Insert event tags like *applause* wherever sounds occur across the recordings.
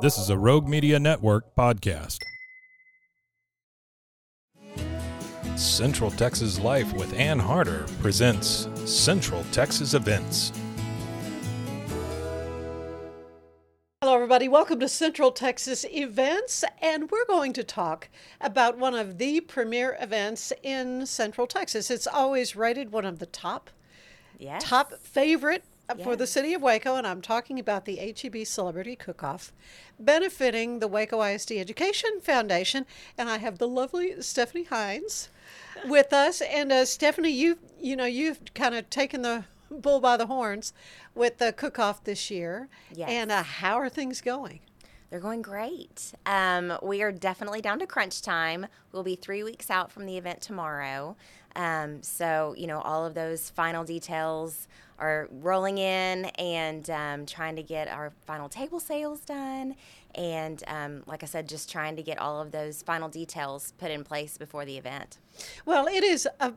This is a Rogue Media Network podcast. Central Texas Life with Ann Harder presents Central Texas Events. Hello, everybody. Welcome to Central Texas Events, and we're going to talk about one of the premier events in Central Texas. It's always rated one of the top, Yes. top favorite for the city of Waco, and I'm talking about the HEB Celebrity Cook-Off, benefiting the Waco ISD Education Foundation. And I have the lovely Stephanie Hines with us. And uh, Stephanie, you you know you've kind of taken the bull by the horns with the cook-off this year. Yes. And uh, how are things going? They're going great. Um, we are definitely down to crunch time. We'll be three weeks out from the event tomorrow. Um, so, you know, all of those final details are rolling in and um, trying to get our final table sales done. And um, like I said, just trying to get all of those final details put in place before the event. Well, it is a,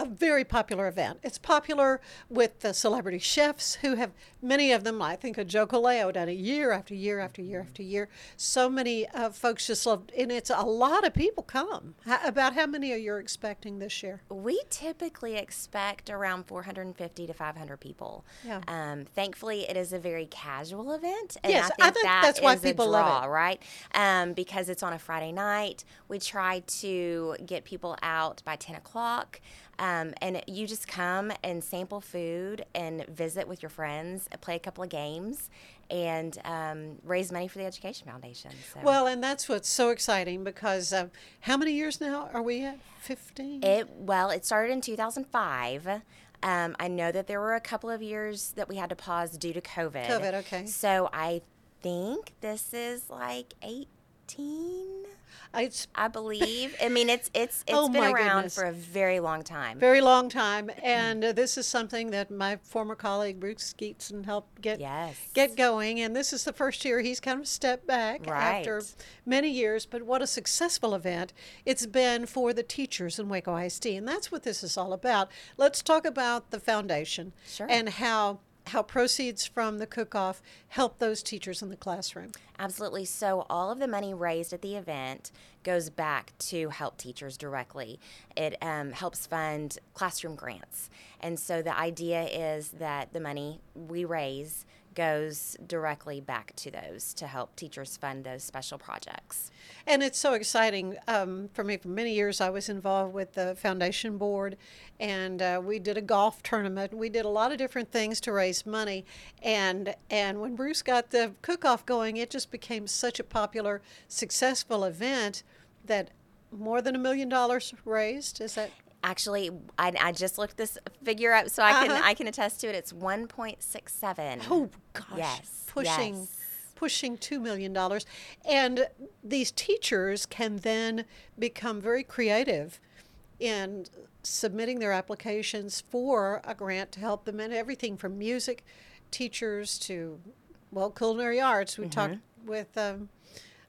a very popular event. It's popular with the celebrity chefs who have many of them. I think of Joe Coleo done it year after year after year after year. So many uh, folks just love, and it's a lot of people come. How, about how many are you expecting this year? We typically expect around 450 to 500 people. Yeah. Um, thankfully, it is a very casual event, and Yes, I I think, think that that's why people a love it. right? Um, because it's on a Friday night. We try to get people out by 10 o'clock. Um, and you just come and sample food and visit with your friends, play a couple of games, and um, raise money for the Education Foundation. So. Well, and that's what's so exciting because um, how many years now are we at? 15? It well, it started in 2005. Um, I know that there were a couple of years that we had to pause due to COVID. COVID, okay. So I think this is like 18. It's I believe. I mean, it's it's it's Oh, been around goodness. for a very long time. very long time, and uh, this is something that my former colleague Bruce Gietzen helped get Yes. get going. And this is the first year he's kind of stepped back after many years. But what a successful event it's been for the teachers in Waco ISD, and that's what this is all about. Let's talk about the foundation Sure. and how how proceeds from the cook-off help those teachers in the classroom. Absolutely. So, all of the money raised at the event goes back to help teachers directly. It um, helps fund classroom grants. And so, the idea is that the money we raise goes directly back to those to help teachers fund those special projects. And it's so exciting um, for me. For many years, I was involved with the foundation board, and uh, we did a golf tournament. We did a lot of different things to raise money. And and when Bruce got the cook-off going, it just became such a popular, successful event that more than a million dollars raised. Is that Actually, I, I just looked this figure up so I can Uh-huh. I can attest to it. It's 1.67. oh gosh, Yes, pushing. yes. Pushing $2 million. And these teachers can then become very creative in submitting their applications for a grant to help them in everything from music teachers to, well, culinary arts. We talked with, um,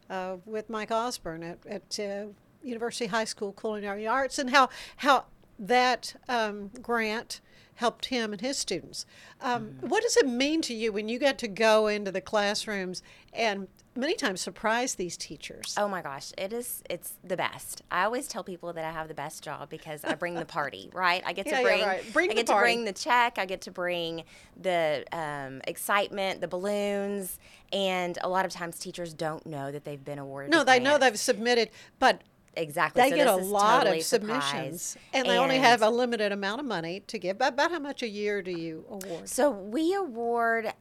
uh, with Mike Osborne at, at uh, University High School Culinary Arts and how, how that um, grant helped him and his students. Um, What does it mean to you when you get to go into the classrooms and many times surprise these teachers? Oh my gosh, it is it's the best. I always tell people that I have the best job because I bring the party, *laughs* right? I get to Yeah, yeah, bring right. Bring I the get to bring the check, I get to bring the um, excitement, the balloons, and a lot of times teachers don't know that they've been awarded. no, a they know they've submitted, but exactly. they so get a lot totally of submissions, and they only have a limited amount of money to give. About, about how much a year do you award? So we award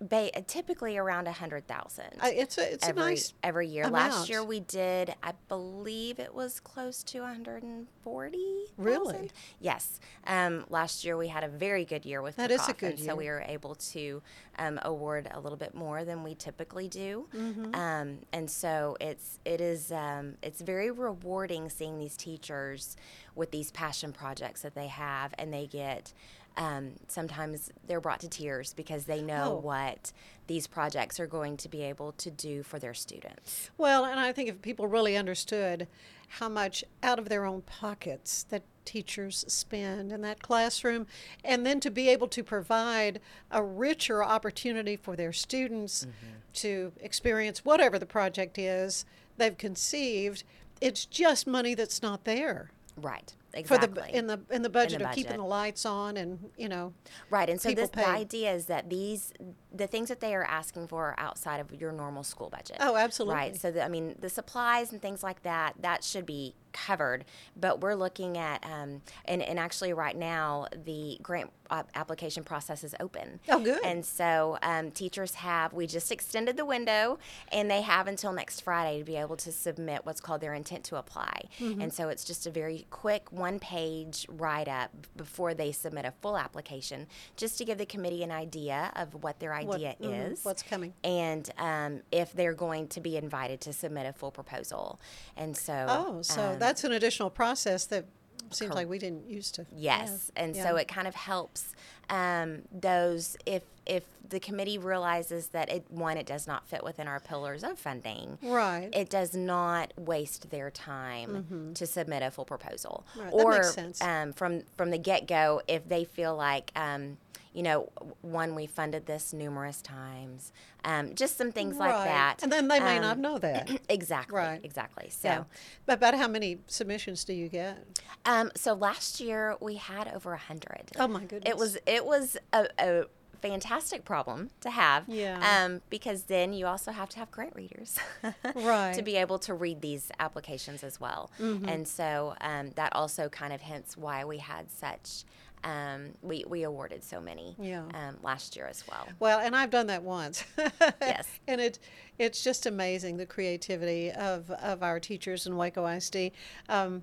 ba- typically around a hundred thousand. Uh, it's a it's every a nice every year. amount. Last year we did, I believe it was close to 140. Really? Yes. Um, last year we had a very good year with That is a good year. So we were able to um, award a little bit more than we typically do, Mm-hmm. um, and so it's it is um, it's very rewarding seeing these teachers with these passion projects that they have, and they get. Um, sometimes they're brought to tears because they know Oh. what these projects are going to be able to do for their students. Well, and I think if people really understood how much out of their own pockets that teachers spend in that classroom, and then to be able to provide a richer opportunity for their students to experience whatever the project is they've conceived, it's just money that's not there. Right. For the in the in the budget of keeping the lights on and you know right. And so this, the idea is that these the things that they are asking for are outside of your normal school budget. Oh, absolutely. Right. So the, I mean, the supplies and things like that that should be covered. But we're looking at um, and and actually right now the grant application process is open. Oh, good. And so um, teachers have we just extended the window and they have until next Friday to be able to submit what's called their intent to apply. Mm-hmm. And so it's just a very quick one page write up before they submit a full application, just to give the committee an idea of what their What- idea mhm, is, what's coming. and um, if they're going to be invited to submit a full proposal. And so, oh so um, that's an additional process that seems like we didn't used to Yes, have. and Yeah. so it kind of helps um, those if if the committee realizes that it one it does not fit within our pillars of funding. Right. It does not waste their time to submit a full proposal. Mm-hmm. Right, that Or makes sense. Um, from from the get go, if they feel like. Um, you know, one we funded this numerous times. Um, just some things like that. And then they may not Um, know that. *clears throat* Exactly. Right. Exactly. So, yeah. But about how many submissions do you get? um, so last year we had over a hundred. Oh, my goodness. It was it was a, a fantastic problem to have. Yeah. Um, because then you also have to have grant readers, *laughs* Right. to be able to read these applications as well. Mm-hmm. And so um, that also kind of hints why we had such. Um, we, we awarded so many Yeah. um, last year as well. Well, and I've done that once. *laughs* Yes. and it it's just amazing the creativity of, of our teachers in Waco ISD. Um,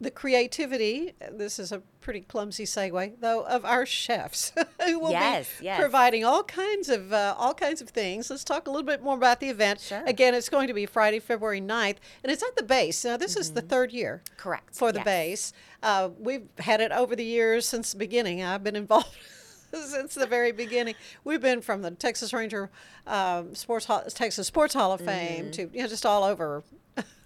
the creativity, this is a pretty clumsy segue, though, of our chefs *laughs* who will Yes, be yes. providing all kinds of uh, all kinds of things. Let's talk a little bit more about the event. Sure. Again, it's going to be Friday, February 9th, and it's at the base. Now, this is the third year Mm-hmm. Correct, for the yes. base. Uh, we've had it over the years since the beginning. I've been involved *laughs* *laughs* since the very beginning. We've been from the Texas Ranger um, Sports Hall, Texas Sports Hall of Fame to you know just all over.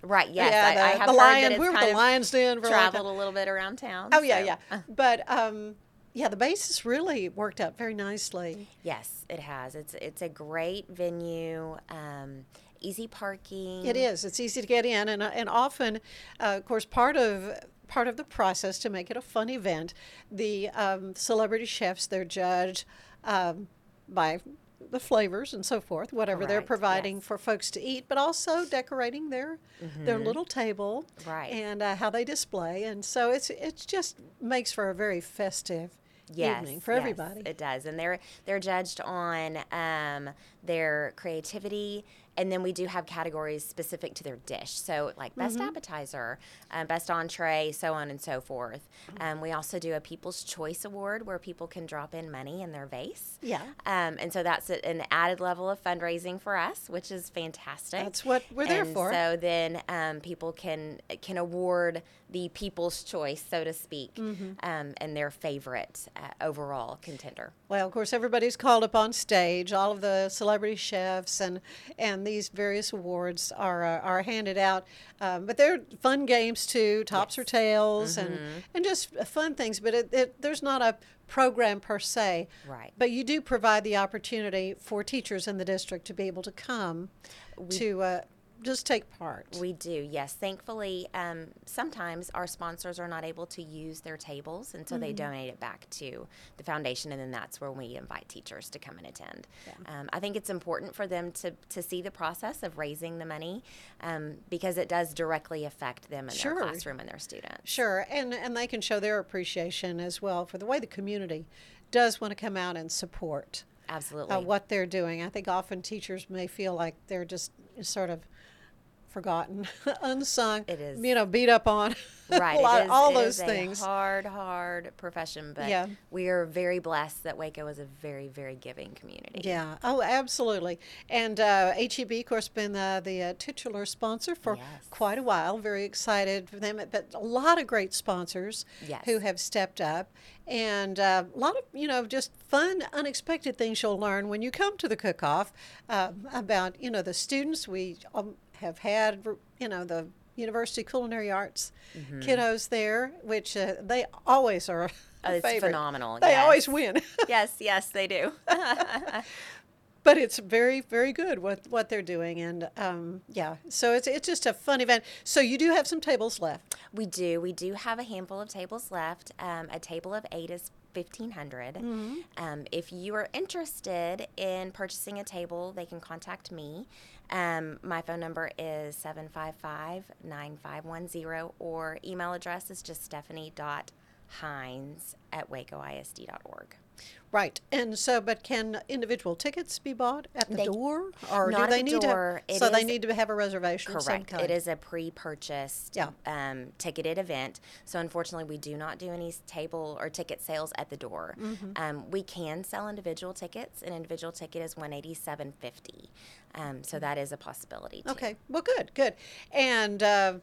Right. Mm-hmm. *laughs* Yes. yeah, the, I have the Lion. we were the Lions Den for a traveled a little bit around town. Oh yeah, so- yeah. *laughs* But um, yeah, the base has really worked out very nicely. Yes, it has. It's it's a great venue. Um, easy parking. It is. It's easy to get in, and uh, and often, uh, of course, part of part of the process to make it a fun event, the um, celebrity chefs they're judged um, by the flavors and so forth, whatever they're providing yes. for folks to eat, but also decorating their their little table, Mm-hmm. Right. and uh, how they display, and so it's it just makes for a very festive yes, evening for yes, everybody. It does, and they're they're judged on um, their creativity, and then we do have categories specific to their dish. So like best Mm-hmm. appetizer, um, best entree, so on and so forth. Um, we also do a People's Choice Award where people can drop in money in their vase. Yeah. Um, and so that's a- an added level of fundraising for us, which is fantastic. That's what we're there And for. So then um, people can can award the people's choice, so to speak, Mm-hmm. um, and their favorite uh, overall contender. Well, of course, everybody's called up on stage, all of the celebrity chefs and and and these various awards are uh, are handed out. Um, but they're fun games too, tops or tails, and and just fun things. But it, it, there's not a program per se. Right. But you do provide the opportunity for teachers in the district to be able to come to uh, just take part. We do, yes. Thankfully, um, sometimes our sponsors are not able to use their tables, and so they donate it back to the foundation, and then that's where we invite teachers to come and attend. Um, I think it's important for them to, to see the process of raising the money um, because it does directly affect them in Sure. their classroom and their students. Sure, and and they can show their appreciation as well for the way the community does want to come out and support Absolutely. uh, what they're doing. I think often teachers may feel like they're just sort of forgotten, *laughs* unsung. It is. you know, beat up on. right. *laughs* lot, is, all those things. hard, hard profession, but Yeah. we are very blessed that Waco is a very, very giving community. Yeah. Oh, absolutely. And uh, HEB, of course, been uh, the uh, titular sponsor for Yes. quite a while. Very excited for them. But a lot of great sponsors Yes. who have stepped up, and uh, a lot of you know just fun, unexpected things you'll learn when you come to the cook-off um, about you know the students we um, have had. You know the University Culinary Arts kiddos there, which uh, they always are. *laughs* Oh, it's favorite. phenomenal, They always win. *laughs* yes, yes, they do. *laughs* but it's very very good what what they're doing and um, yeah so it's it's just a fun event so you do have some tables left We do. We do have a handful of tables left. Um, a table of eight is fifteen Um, if you are interested in purchasing a table, they can contact me. Um, my phone number is 755-9510 or email address is just stephanie.hines at wacoisd.org. right and so but can individual tickets be bought at the They- door or do at they the need door. to It so they need to have a reservation Correct. It is a pre-purchased, Yeah. um, ticketed event. So unfortunately, we do not do any table or ticket sales at the door. Mm-hmm. Um, we can sell individual tickets. An individual ticket is one eighty-seven fifty. Um, so that is a possibility. Too. okay well good good and uh,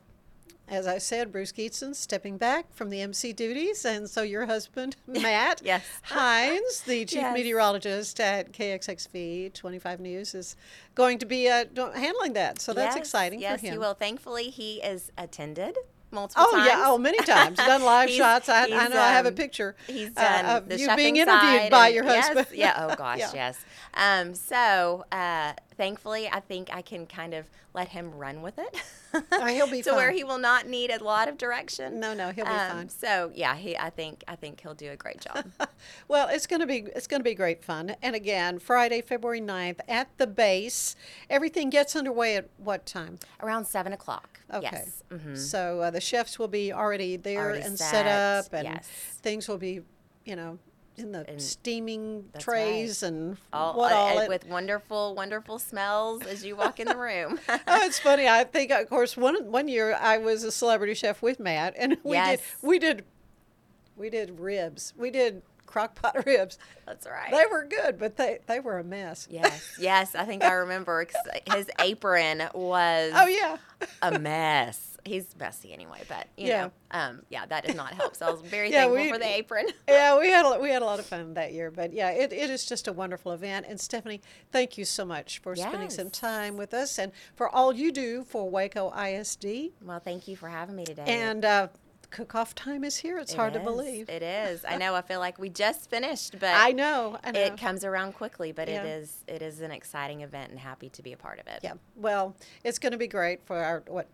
as I said, Bruce Gietzen stepping back from the MC duties, and so your husband, *laughs* Matt Yes. Hines, the *laughs* chief Yes. meteorologist at KXXV 25 News, is going to be uh, handling that. So that's Yes, exciting Yes, for him. Yes, he will. Thankfully, he is attended multiple times. Oh times. yeah, oh many times done *laughs* live shots. I, I know I have a um, picture. He's uh, done of the you being interviewed by and- your yes, husband. yeah. Oh gosh, Yeah. yes. Um, so uh, thankfully, I think I can kind of let him run with it. *laughs* Oh, he'll be *laughs* to where he will not need a lot of direction. No, no, he'll be Um, fine. So yeah, he. I think I think he'll do a great job. *laughs* Well, it's going to be it's to be great fun. And again, Friday, February 9th at the base. Everything gets underway at what time? Around seven o'clock. Okay. Yes. hmm So uh, the chefs will be already there Already and set, set up, and yes. things will be, you know, in the And steaming trays and All, what uh, all. it- with wonderful, wonderful smells as you walk in the room. *laughs* oh, it's funny. I think, of course, one one year I was a celebrity chef with Matt, and *laughs* we Yes. did we did we did ribs. We did crock pot *laughs* ribs. That's right. They were good, but they they were a mess. Yes, yes, I think I remember his apron was Oh yeah. a mess. He's messy anyway, but you Yeah. know, um, yeah, that does not help. So I was *laughs* very Yeah, thankful we- for the apron. *laughs* Yeah, we had a, we had a lot of fun that year, but yeah, it, it is just a wonderful event. And Stephanie, thank you so much for spending some time with us and for all you do for Waco ISD. Well, thank you for having me today. And uh, cook-off time is here. It's It hard to believe. It is. I *laughs* know. I feel like we just finished, but I know. I know. it comes around quickly. But Yeah. it is it is an exciting event, and happy to be a part of it. yeah. Well, it's going to be great for our what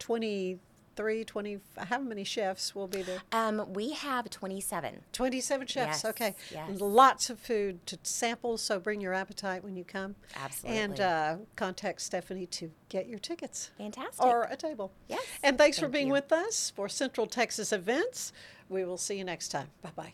23, 20. How many chefs will be there? Um, we have 27. 27 chefs. Yes, okay. yes. Lots of food to sample, so bring your appetite when you come. And Absolutely. uh, contact Stephanie to get your tickets. Fantastic. Or a table. Yes, And thanks for being you. with us for Central Texas Events. We will see you next time. Bye bye.